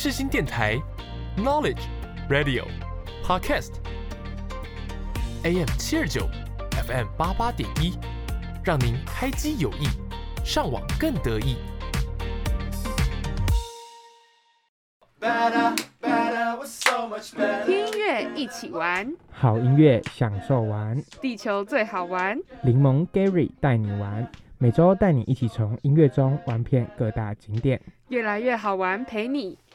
世新电台，Knowledge Radio Podcast AM 七二九，FM 八八点一，让您开机有益，上网更得意。听音乐一起玩，好音乐享受玩，地球最好玩。柠檬 Gary 带你玩，每周带你一起从音乐中玩遍各大景点。越来越好玩，陪你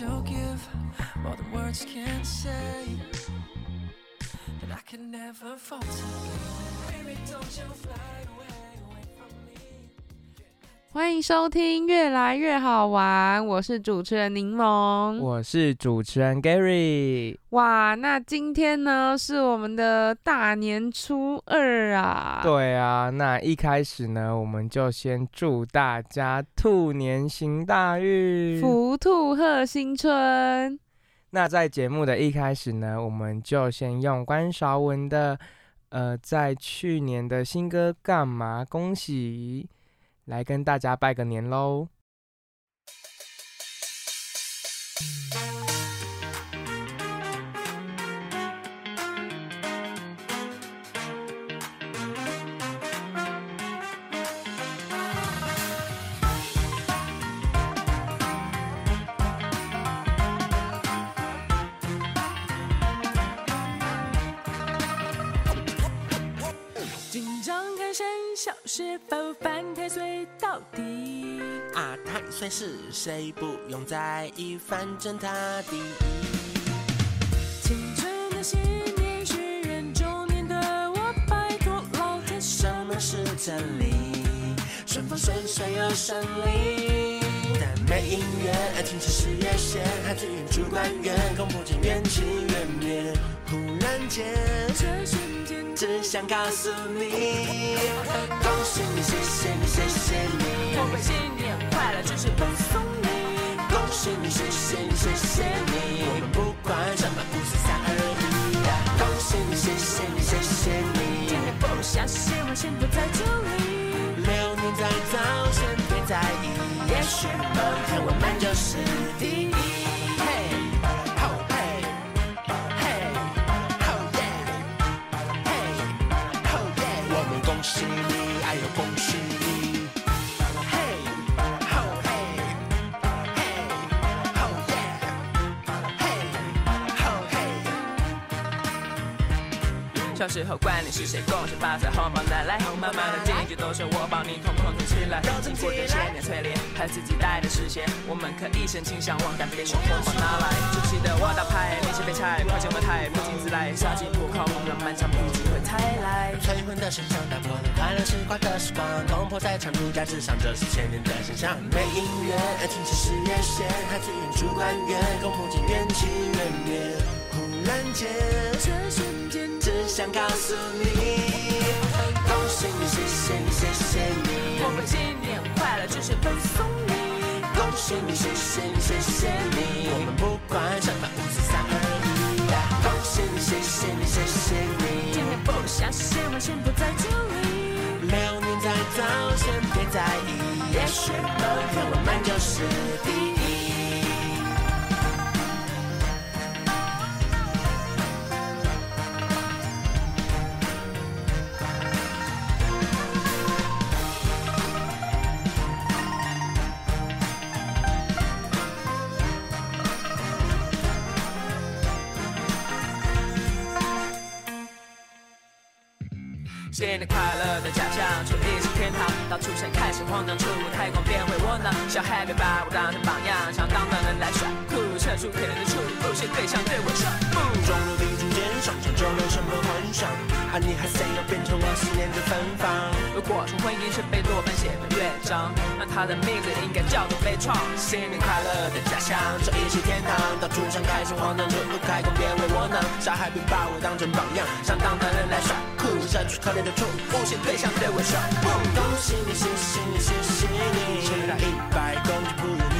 you'll give more than words can say. That I can never falter. Baby, don't you fly away. 欢迎收听《越来越好玩》，我是主持人柠檬。我是主持人 Gary，哇，那今天呢是我们的大年初二啊。对啊，那一开始呢，我们就先祝大家兔年行大运。福兔贺新春。那在节目的一开始呢，我们就先用关韶文的呃，在去年的新歌《干嘛恭喜》来跟大家拜个年喽。生肖是否犯太岁到底？啊，太岁是谁不用在意，反正他第一。青春的信念，许愿中年的我，拜托老天什么是真理？顺风顺水又顺利。但没姻缘，亲戚事业线，孩子远主管员，恐怖情缘起缘灭。忽然间，这瞬间只想告诉你，恭喜你，谢谢你，谢谢你。我们新年快乐，就是恭送你。恭喜你，谢谢你，谢谢你。我们不管什么，不是三二一。恭喜你，谢谢你，谢谢你。今天不想希望先不在这里。流年再早，先别在意，也许某天我们就是第一。小时候管你是谁，恭喜发财，红包拿来，妈妈的金句都是我帮你统统存起来。经过的千年淬炼，和自己带的视线，我们可以深情相望，但别说红包拿来。出奇的我打牌，练习废柴，破镜问台，不请自来，杀鸡不烤，让漫长不机会才来。催婚的声响，打破了快乐时光的时光，攻破在长路架之上，这是千年的现象。没姻缘，亲戚事业线，孩子远主管员，共赴金缘起缘灭。这瞬间，只想告诉你，恭喜你，谢谢你，谢谢你。我们今年快乐，就是恭送你。恭喜你，谢谢你，谢谢你。我们不管什么，五四三二一。恭喜你，谢谢你，谢谢你。今天不想希望先不在这里。流年再早，先别在意，也许某天我们就是第一。快乐的假象，出一是天堂，到出生开始慌张，出太空变回窝囊，小孩别把我当成榜样，想当的人来耍酷，射出可怜的出路，些对象对我说不。中入地中间，上升就有什么幻想？啊，你还想要变成我思念的芬芳？我过，从婚姻是被洛芬写的乐章，那他的名字应该叫做悲怆。新年快乐的家乡，这一是天堂，到处上开心荒唐，出路开弓别为窝囊，小孩别把我当成榜样，想当男人来耍酷，社区可怜的宠物，现对象对我说不，恭喜你，谢谢你，谢谢你，生日到一百公就不由你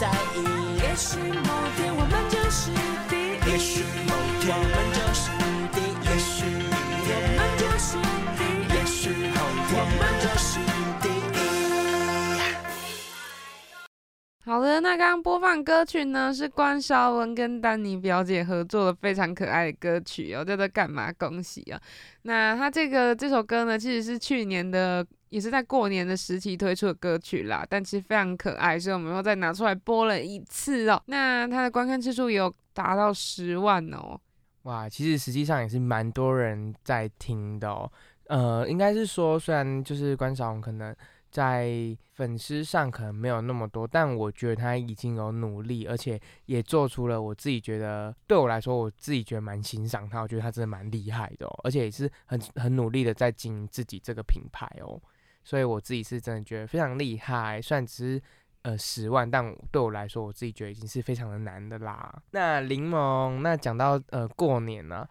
在意，也许某天我们就是第一，也许某天我们就是第一，也许我们就是第一，也许后天我们就是第一。好的，那刚刚播放歌曲呢是关韶文跟丹尼表姐合作的非常可爱的歌曲哦，叫做《干嘛恭喜》啊。那他这个这首歌呢，其实是去年的，也是在过年的时期推出的歌曲啦，但其实非常可爱，所以我们又再拿出来播了一次哦。那它的观看次数也有达到十万哦。哇，其实实际上也是蛮多人在听的哦。呃，应该是说，虽然就是关晓彤可能在粉丝上可能没有那么多，但我觉得他已经有努力，而且也做出了我自己觉得对我来说，我自己觉得蛮欣赏他，我觉得他真的蛮厉害的哦，而且也是很很努力的在经营自己这个品牌哦，所以我自己是真的觉得非常厉害，虽然只是。呃，十万，但对我来说，我自己觉得已经是非常的难的啦。那柠檬，那讲到呃过年呢、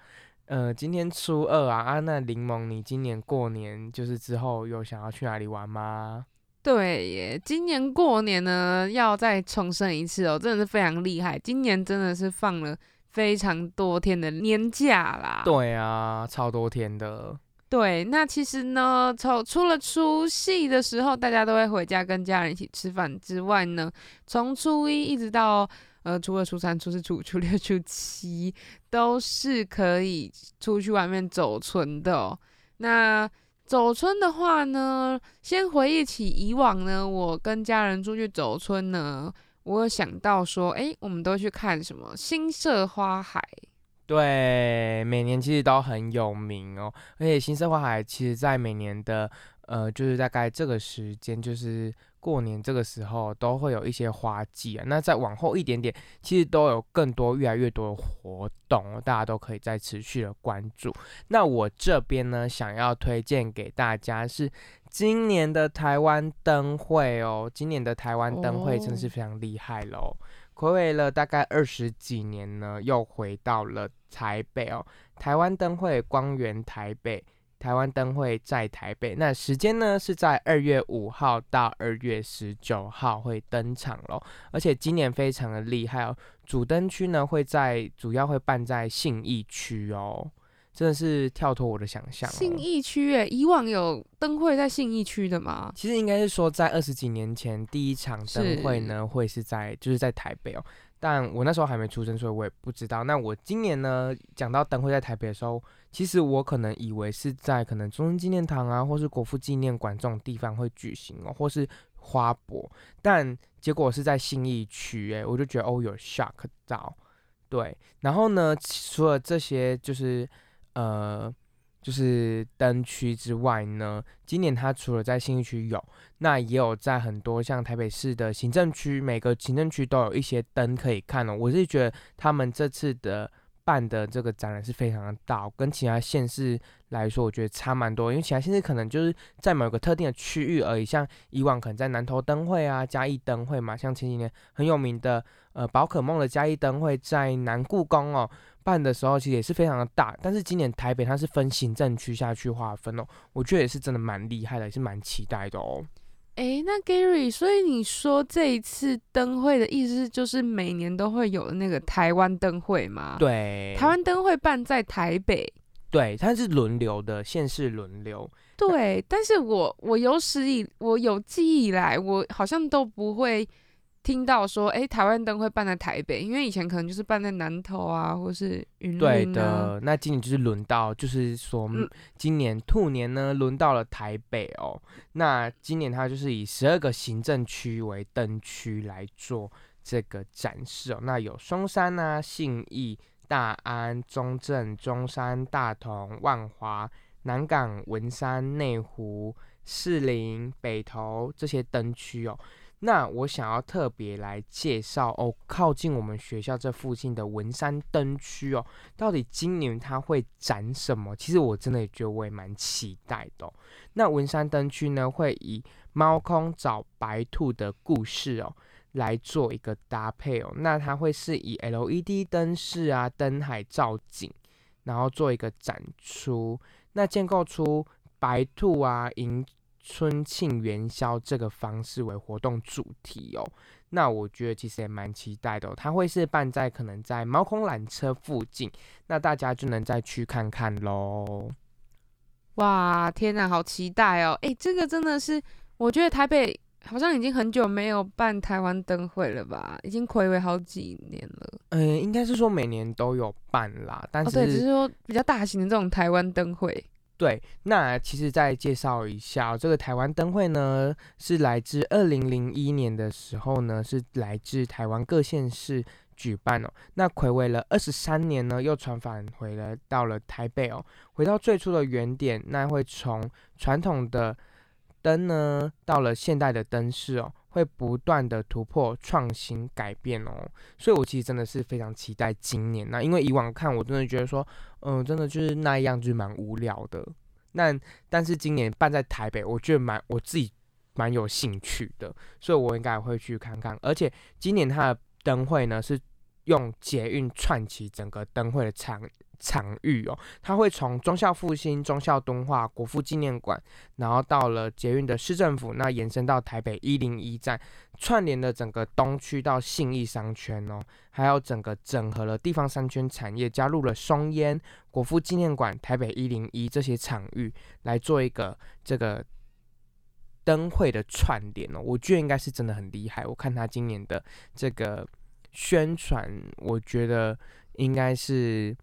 呃，今天初二啊啊，那柠檬，你今年过年就是之后有想要去哪里玩吗？对耶，今年过年呢要再重申一次哦，真的是非常厉害。今年真的是放了非常多天的年假啦。对啊，超多天的。对，那其实呢，从除了除夕的时候，大家都会回家跟家人一起吃饭之外呢，从初一一直到呃初二、初三、初四、初五、初六、初七，都是可以出去外面走村的、哦。那走村的话呢，先回忆起以往呢，我跟家人出去走村呢，我有想到说，诶，我们都去看什么新社花海。对，每年其实都很有名哦，而且新生花海其实在每年的呃，就是大概这个时间，就是过年这个时候，都会有一些花季啊。那再往后一点点，其实都有更多越来越多的活动哦，大家都可以再持续的关注。那我这边呢，想要推荐给大家是今年的台湾灯会哦，今年的台湾灯会真的是非常厉害喽。暌违了大概二十几年呢，又回到了台北哦。台湾灯会光源台北，台湾灯会在台北。那时间呢是在二月五号到二月十九号会登场咯，而且今年非常的厉害哦。主灯区呢会在主要会办在信义区哦，真的是跳脱我的想象、哦。信义区诶，以往有灯会在信义区的吗？其实应该是说，在二十几年前，第一场灯会呢会是在就是在台北哦，但我那时候还没出生，所以我也不知道。那我今年呢讲到灯会在台北的时候，其实我可能以为是在可能中正纪念堂啊，或是国父纪念馆这种地方会举行哦，或是花博，但结果是在信义区，诶，我就觉得哦有 shock 到，对。然后呢，除了这些就是呃。就是灯区之外呢，今年它除了在新义区有，那也有在很多像台北市的行政区，每个行政区都有一些灯可以看哦。我是觉得他们这次的办的这个展览是非常的大，跟其他县市来说，我觉得差蛮多。因为其他县市可能就是在某个特定的区域而已，像以往可能在南投灯会啊、嘉义灯会嘛，像前几年很有名的呃宝可梦的嘉义灯会在南故宫哦。办的时候其实也是非常的大，但是今年台北它是分行政区下去划分哦，我觉得也是真的蛮厉害的，也是蛮期待的哦。诶，那 Gary，所以你说这一次灯会的意思就是每年都会有那个台湾灯会吗？，对，台湾灯会办在台北。对，它是轮流的，县市轮流。对，但是我我有史以我有记忆以来，我好像都不会听到说，诶，台湾灯会办在台北，因为以前可能就是办在南投啊，或是云对。的，那今年就是轮到，就是说嗯今年兔年呢轮到了台北哦。那今年它就是以十二个行政区为灯区来做这个展示哦。那有松山啊、信义、大安、中正、中山、大同、万华、南港、文山、内湖、士林、北投这些灯区哦。那我想要特别来介绍哦，靠近我们学校这附近的文山灯区哦，到底今年它会展什么？其实我真的也觉得我也蛮期待的、那文山灯区呢，会以猫空找白兔的故事哦。来做一个搭配哦，那它会是以 LED 灯饰啊、灯海造景，然后做一个展出，那建构出白兔啊银春庆元宵这个方式为活动主题哦。那我觉得其实也蛮期待的、哦，它会是办在可能在猫空缆车附近，那大家就能再去看看喽。哇，天哪，好期待哦！诶，这个真的是，我觉得台北好像已经很久没有办台湾灯会了吧，已经暌违好几年了。嗯，应该是说每年都有办啦，但哦，是、对，只是说比较大型的这种台湾灯会。对，那其实再介绍一下哦、这个台湾灯会呢，是来自二零零一年的时候呢，是来自台湾各县市举办哦。那暌违了二十三年呢，又传返回了到了台北哦，回到最初的原点，那会从传统的灯呢，到了现代的灯饰哦，会不断的突破、创新、改变哦。所以我其实真的是非常期待今年那因为以往看我真的觉得说，嗯、真的就是那样，就是蛮无聊的。那但是今年办在台北，我觉得蛮我自己蛮有兴趣的，所以我应该会去看看。而且今年它的灯会呢是用捷运串起整个灯会的场场域哦，它会从忠孝复兴、忠孝敦化、国父纪念馆，然后到了捷运的市政府，那延伸到台北一零一站，串联了整个东区到信义商圈哦，还有整个整合了地方商圈产业，加入了松烟、国父纪念馆、台北一零一这些场域，来做一个这个灯会的串联哦。我觉得应该是真的很厉害。我看他今年的这个宣传，我觉得应该是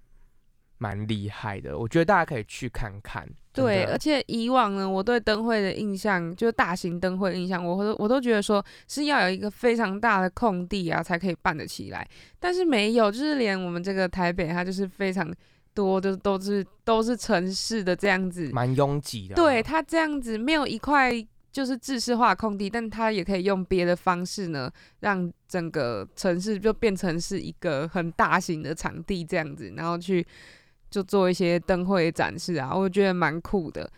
蛮厉害的。我觉得大家可以去看看。对，而且以往呢，我对灯会的印象，就是大型灯会的印象，我都我都觉得说是要有一个非常大的空地啊，才可以办得起来。但是没有，就是连我们这个台北，它就是非常多，就是都是都是城市的这样子。蛮拥挤的啊。对，它这样子没有一块就是制式化空地，但它也可以用别的方式呢，让整个城市就变成是一个很大型的场地这样子，然后去就做一些灯会展示啊，我觉得蛮酷的。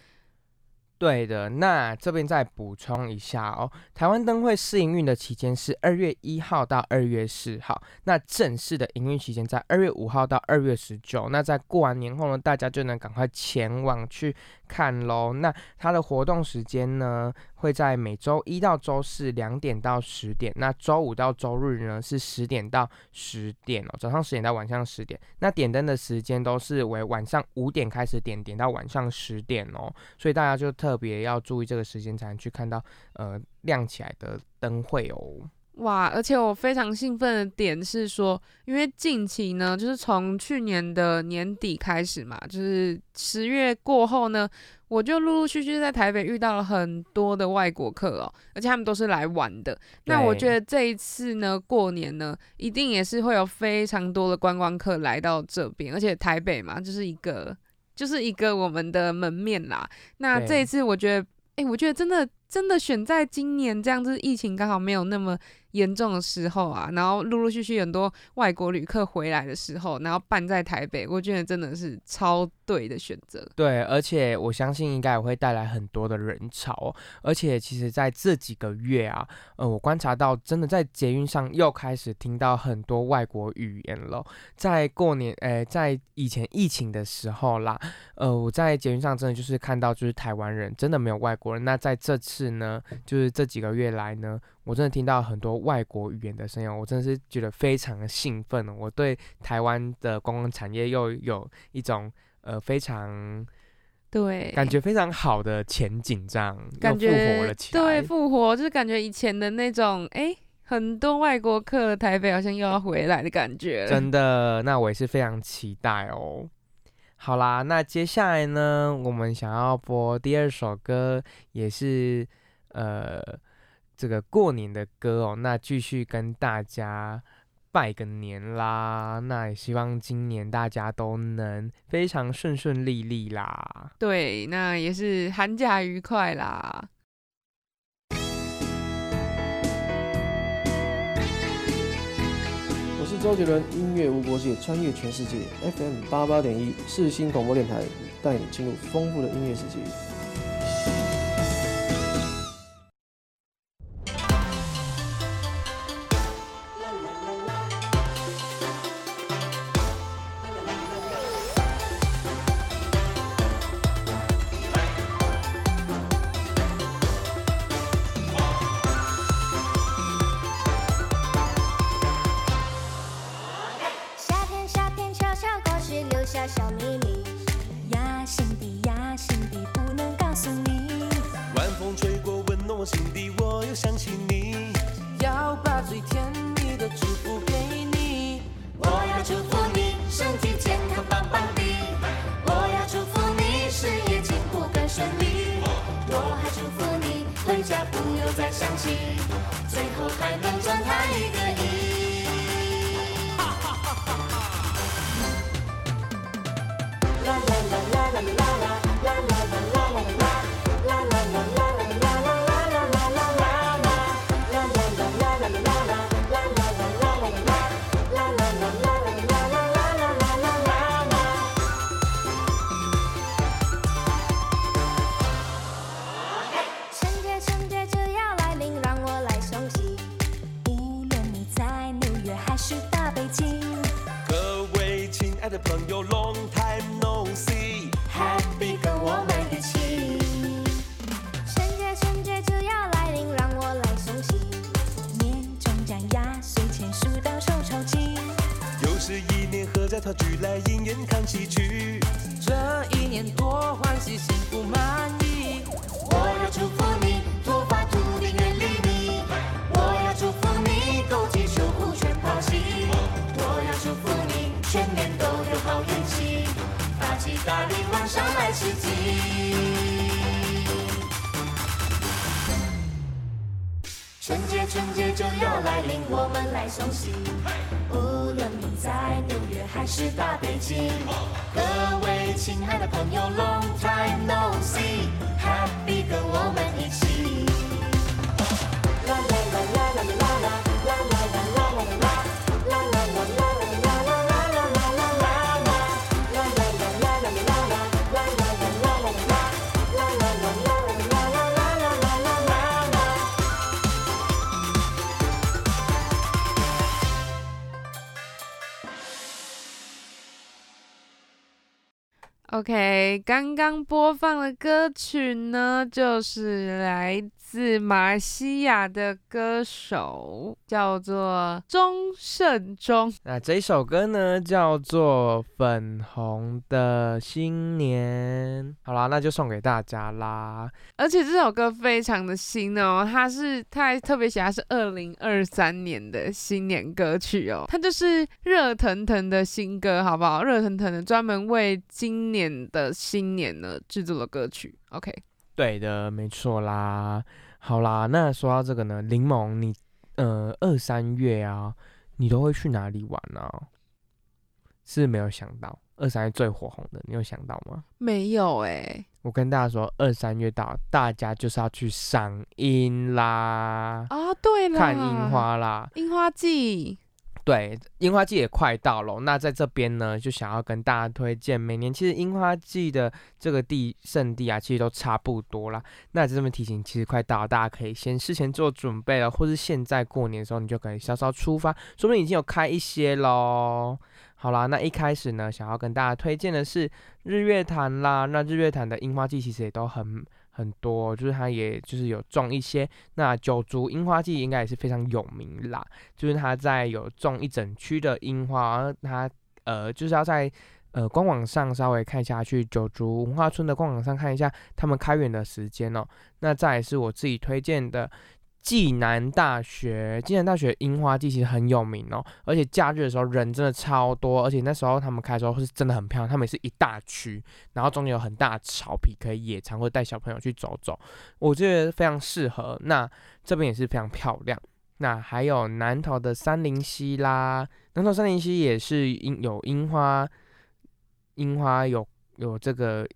对的，那这边再补充一下哦，台湾灯会试营运的期间是二月一号到二月四号，那正式的营运期间在二月五号到二月十九。那在过完年后呢，大家就能赶快前往去看喽。那它的活动时间呢，会在每周一到周四两点到十点，那周五到周日呢是十点到十点哦，早上十点到晚上十点。那点灯的时间都是为晚上五点开始点，点到晚上十点哦。所以大家就特别要注意这个时间，才能去看到呃亮起来的灯会哦。哇！而且我非常兴奋的点是说，因为近期呢，就是从去年的年底开始嘛，就是十月过后呢，我就陆陆续续在台北遇到了很多的外国客哦，而且他们都是来玩的。那我觉得这一次呢，过年呢，一定也是会有非常多的观光客来到这边，而且台北嘛，就是一个就是一个我们的门面啦。那这一次我觉得，哎、我觉得真的真的选在今年这样子，疫情刚好没有那么严重的时候啊，然后陆陆续续很多外国旅客回来的时候，然后办在台北，我觉得真的是超对的选择。对，而且我相信应该也会带来很多的人潮。而且其实在这几个月啊，呃，我观察到真的在捷运上又开始听到很多外国语言了。在过年，呃，在以前疫情的时候啦，呃，我在捷运上真的就是看到就是台湾人，真的没有外国人。那在这次呢，就是这几个月来呢，我真的听到很多外国语言的声音哦，我真的是觉得非常的兴奋哦。我对台湾的观光产业又有一种呃非常对，感觉非常好的前景，这样感觉活了起来。对，复活就是感觉以前的那种，哎、很多外国客台北好像又要回来的感觉。真的，那我也是非常期待哦。好啦，那接下来呢，我们想要播第二首歌，也是呃这个过年的歌哦那继续跟大家拜个年啦那也希望今年大家都能非常顺顺利利啦。对那也是寒假愉快啦。我是周杰伦音乐无国界穿越全世界 fm 八八点一四星广播电台带你进入丰富的音乐世界。春节，春节就要来临，我们来送喜。无论你在纽约还是大北京，各位亲爱的朋友，Long time no see，Happy 跟我们一起。OK，刚刚播放的歌曲呢，就是来自马来西亚的歌手，叫做钟胜钟。那这首歌呢，叫做《粉红的新年》。好啦，那就送给大家啦。而且这首歌非常的新哦，它是它还特别写它是二零二三年的新年歌曲哦，它就是热腾腾的新歌，好不好？热腾腾的，专门为今年的新年呢制作的歌曲。OK，对的，没错啦。好啦，那说到这个呢，柠檬，你呃二三月啊，你都会去哪里玩呢、是没有想到，二三月最火红的，你有想到吗？没有哎、我跟大家说，二三月到，大家就是要去赏樱啦，啊，对了，看樱，花啦。樱花季。对，樱花季也快到了，那在这边呢，就想要跟大家推荐，每年其实樱花季的这个地圣地啊，其实都差不多啦。那在这边提醒，其实快到了，大家可以先事前做准备了，或是现在过年的时候，你就可以稍稍出发，说不定已经有开一些喽。好啦，那一开始呢，想要跟大家推荐的是日月潭啦。那日月潭的樱花季其实也都很很多，就是它也就是有种一些。那九族樱花季应该也是非常有名啦，就是它在有种一整区的樱花，它呃就是要在呃官网上稍微看下去，九族文化村的官网上看一下他们开园的时间哦。那再来是我自己推荐的。暨南大学，暨南大学樱花季其实很有名哦，而且假日的时候人真的超多，而且那时候他们开的时候是真的很漂亮，他们也是一大区，然后中间有很大的草皮可以野餐或者带小朋友去走走，我觉得非常适合。那这边也是非常漂亮。那还有南投的三林溪啦，南投三林溪也是樱有樱花，樱花有有这个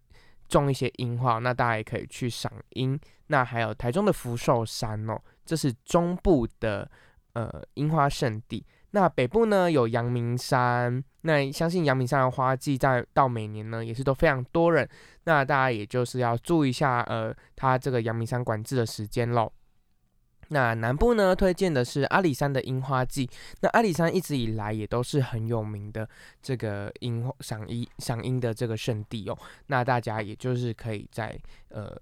种一些樱花，那大家也可以去赏樱。那还有台中的福寿山哦，这是中部的呃樱花圣地。那北部呢有阳明山，那相信阳明山的花季在到每年呢也是都非常多人，那大家也就是要注意一下，呃，它这个阳明山管制的时间喽。那南部呢，推荐的是阿里山的樱花季。那阿里山一直以来也都是很有名的这个樱花赏樱赏樱的这个圣地哦。那大家也就是可以在呃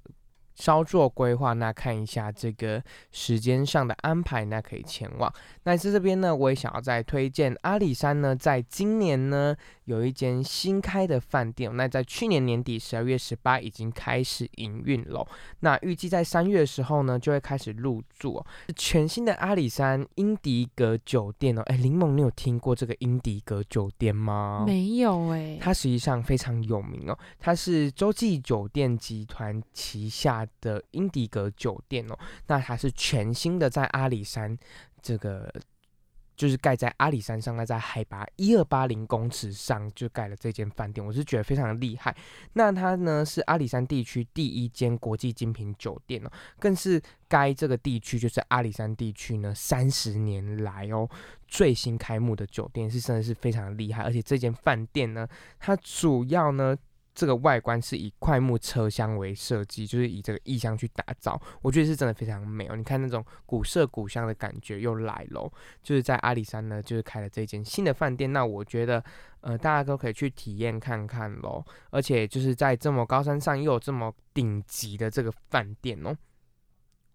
稍作规划，那看一下这个时间上的安排，那可以前往。那在这边呢，我也想要再推荐阿里山呢，在今年呢有一间新开的饭店，那在去年年底十二月十八已经开始营运了。那预计在三月的时候呢，就会开始入住、哦。全新的阿里山英迪格酒店哦，哎，林梦，你有听过这个英迪格酒店吗？没有哎、它实际上非常有名哦，它是洲际酒店集团旗下的英迪格酒店哦。那它是全新的，在阿里山这个就是盖在阿里山上，那在海拔一二八零公尺上就盖了这间饭店，我是觉得非常的厉害。那它呢是阿里山地区第一间国际精品酒店哦，更是该这个地区就是阿里山地区呢三十年来哦最新开幕的酒店，是真的是非常厉害。而且这间饭店呢，它主要呢。这个外观是以快木车厢为设计，就是以这个意象去打造，我觉得是真的非常美哦。你看那种古色古香的感觉又来喽，就是在阿里山呢，就是开了这间新的饭店。那我觉得，呃，大家都可以去体验看看喽。而且就是在这么高山上又有这么顶级的这个饭店哦，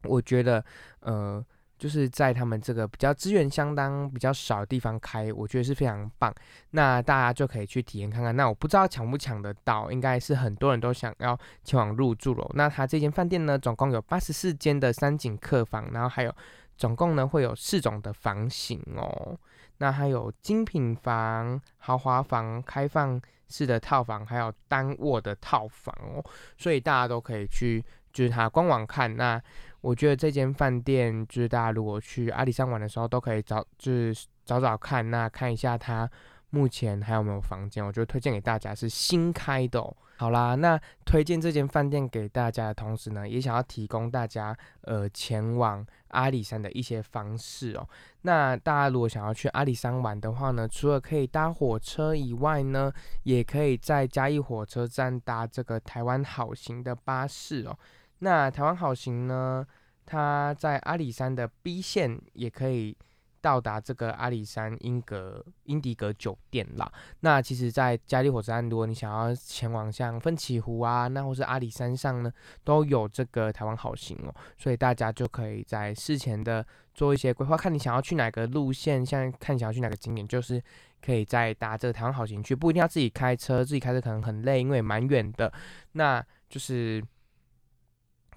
我觉得，呃。就是在他们这个比较资源相当比较少的地方开，我觉得是非常棒。那大家就可以去体验看看。那我不知道抢不抢得到，应该是很多人都想要前往入住了。那它这间饭店呢，总共有八十四间的山景客房，然后还有总共呢会有四种的房型哦。那还有精品房、豪华房、开放式的套房，还有单卧的套房哦。所以大家都可以去就是它官网看那。我觉得这间饭店，就是大家如果去阿里山玩的时候，都可以找，就是找找看，那看一下它目前还有没有房间。我觉得推荐给大家是新开的、好啦，那推荐这间饭店给大家的同时呢，也想要提供大家呃前往阿里山的一些方式哦。那大家如果想要去阿里山玩的话呢，除了可以搭火车以外呢，也可以在嘉义火车站搭这个台湾好行的巴士哦。那台湾好行呢，它在阿里山的 B 线也可以到达这个阿里山英格英迪格酒店啦。那其实，在嘉义火车站，如果你想要前往像奋起湖啊，那或是阿里山上呢，都有这个台湾好行哦。所以大家就可以在事前的做一些规划，看你想要去哪个路线，像看想要去哪个景点，就是可以再搭这个台湾好行去，不一定要自己开车，自己开车可能很累，因为蛮远的。那就是。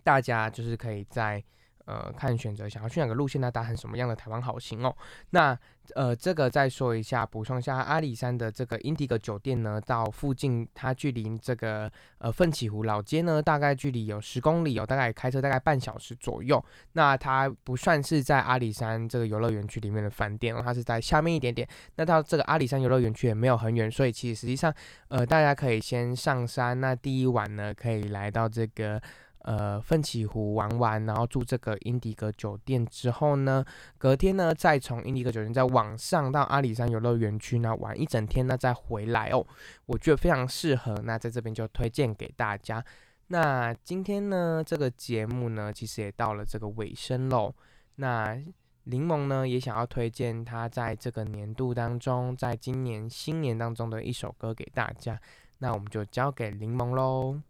大家就是可以在呃看选择想要去哪个路线，那搭乘什么样的台湾好行哦。那呃这个再说一下，补充一下，阿里山的这个英迪格酒店呢，到附近它距离这个呃奋起湖老街呢，大概距离有十公里，有大概开车大概半小时左右。那它不算是在阿里山这个游乐园区里面的饭店哦，它是在下面一点点。那到这个阿里山游乐园区也没有很远，所以其实实际上呃大家可以先上山，那第一晚呢可以来到这个。呃，奋起湖玩玩，然后住这个英迪格酒店之后呢，隔天呢再从英迪格酒店再往上到阿里山游乐园区呢玩一整天呢再回来哦，我觉得非常适合。那在这边就推荐给大家。那今天呢这个节目呢其实也到了这个尾声喽。那柠檬呢也想要推荐他在这个年度当中，在今年新年当中的一首歌给大家。那我们就交给柠檬喽。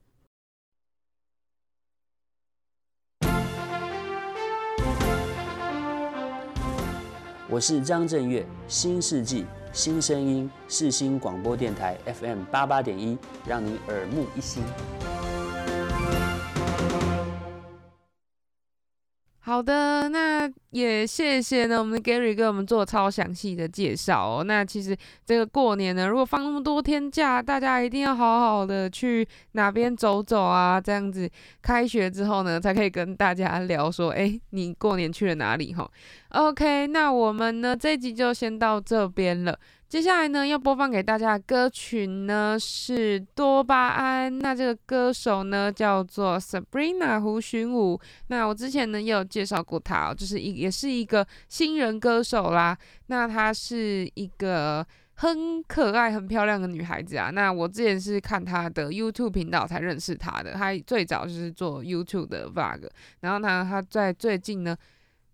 我是张震岳，新世纪新声音，世新广播电台 FM 八八点一，让你耳目一新。好的，那也谢谢呢，我们的 Gary 给我们做超详细的介绍哦。那其实这个过年呢，如果放那么多天假，大家一定要好好的去哪边走走啊，这样子开学之后呢，才可以跟大家聊说，哎，你过年去了哪里哈？OK，那我们呢这一集就先到这边了。接下来呢，要播放给大家的歌曲呢是多巴胺。那这个歌手呢叫做 Sabrina 胡寻武。那我之前呢也有介绍过她、哦，就是一也是一个新人歌手啦。那她是一个很可爱、很漂亮的女孩子啊。那我之前是看她的 YouTube 频道才认识她的，她最早就是做 YouTube 的 Vlog，然后呢，她在最近呢。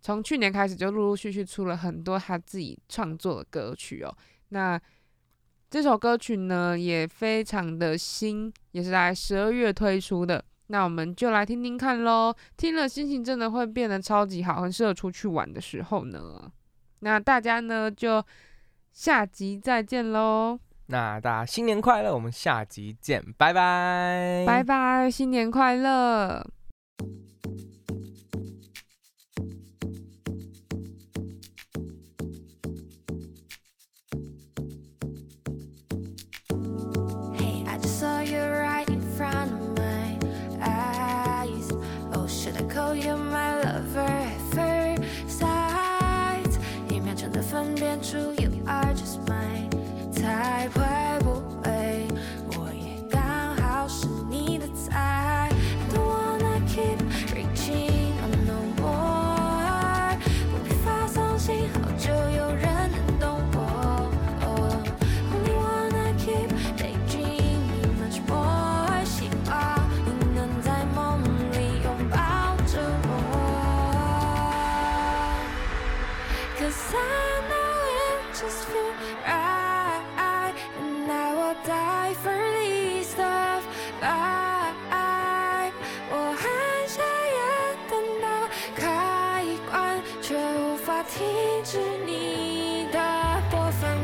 从去年开始就陆陆续续出了很多她自己创作的歌曲哦。那这首歌曲呢也非常的新，也是在十二月推出的。那我们就来听听看喽，听了心情真的会变得超级好，很适合出去玩的时候呢。那大家呢就下集再见喽，那大家新年快乐，我们下集见，拜拜，拜拜，新年快乐。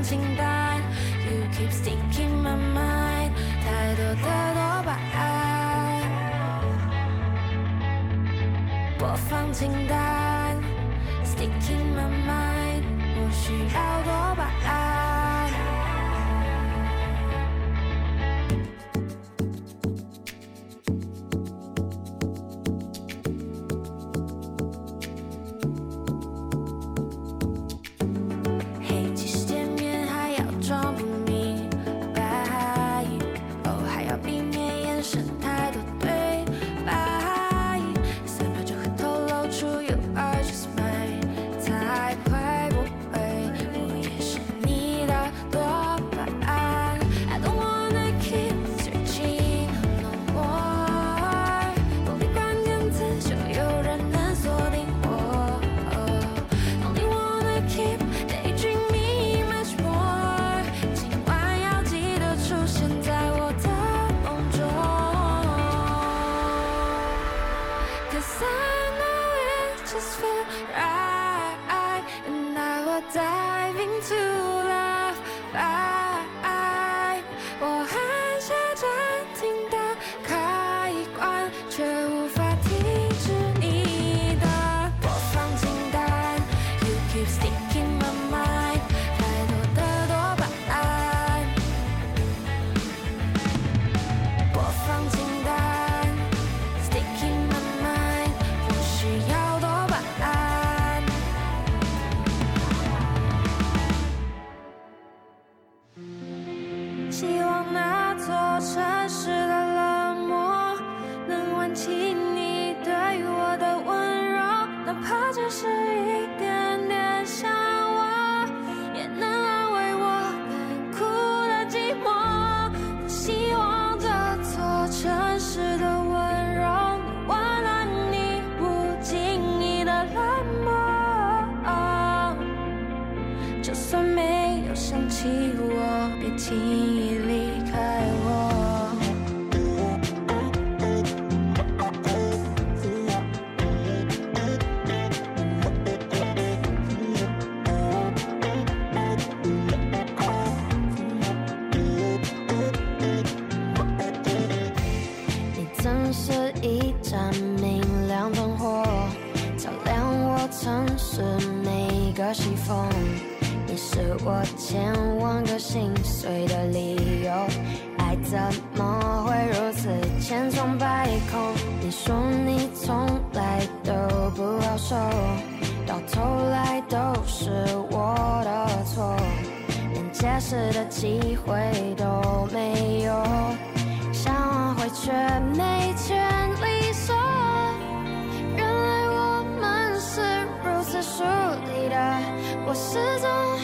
播放清单。You keep sticking my mind，太多的多巴胺。播放清单，sticking my mind，我需要多是每个西风。你是我千万个心碎的理由，爱怎么会如此千疮百孔？你说你从来都不好受，到头来都是我的错，连解释的机会都没有，想挽回却没权我，始终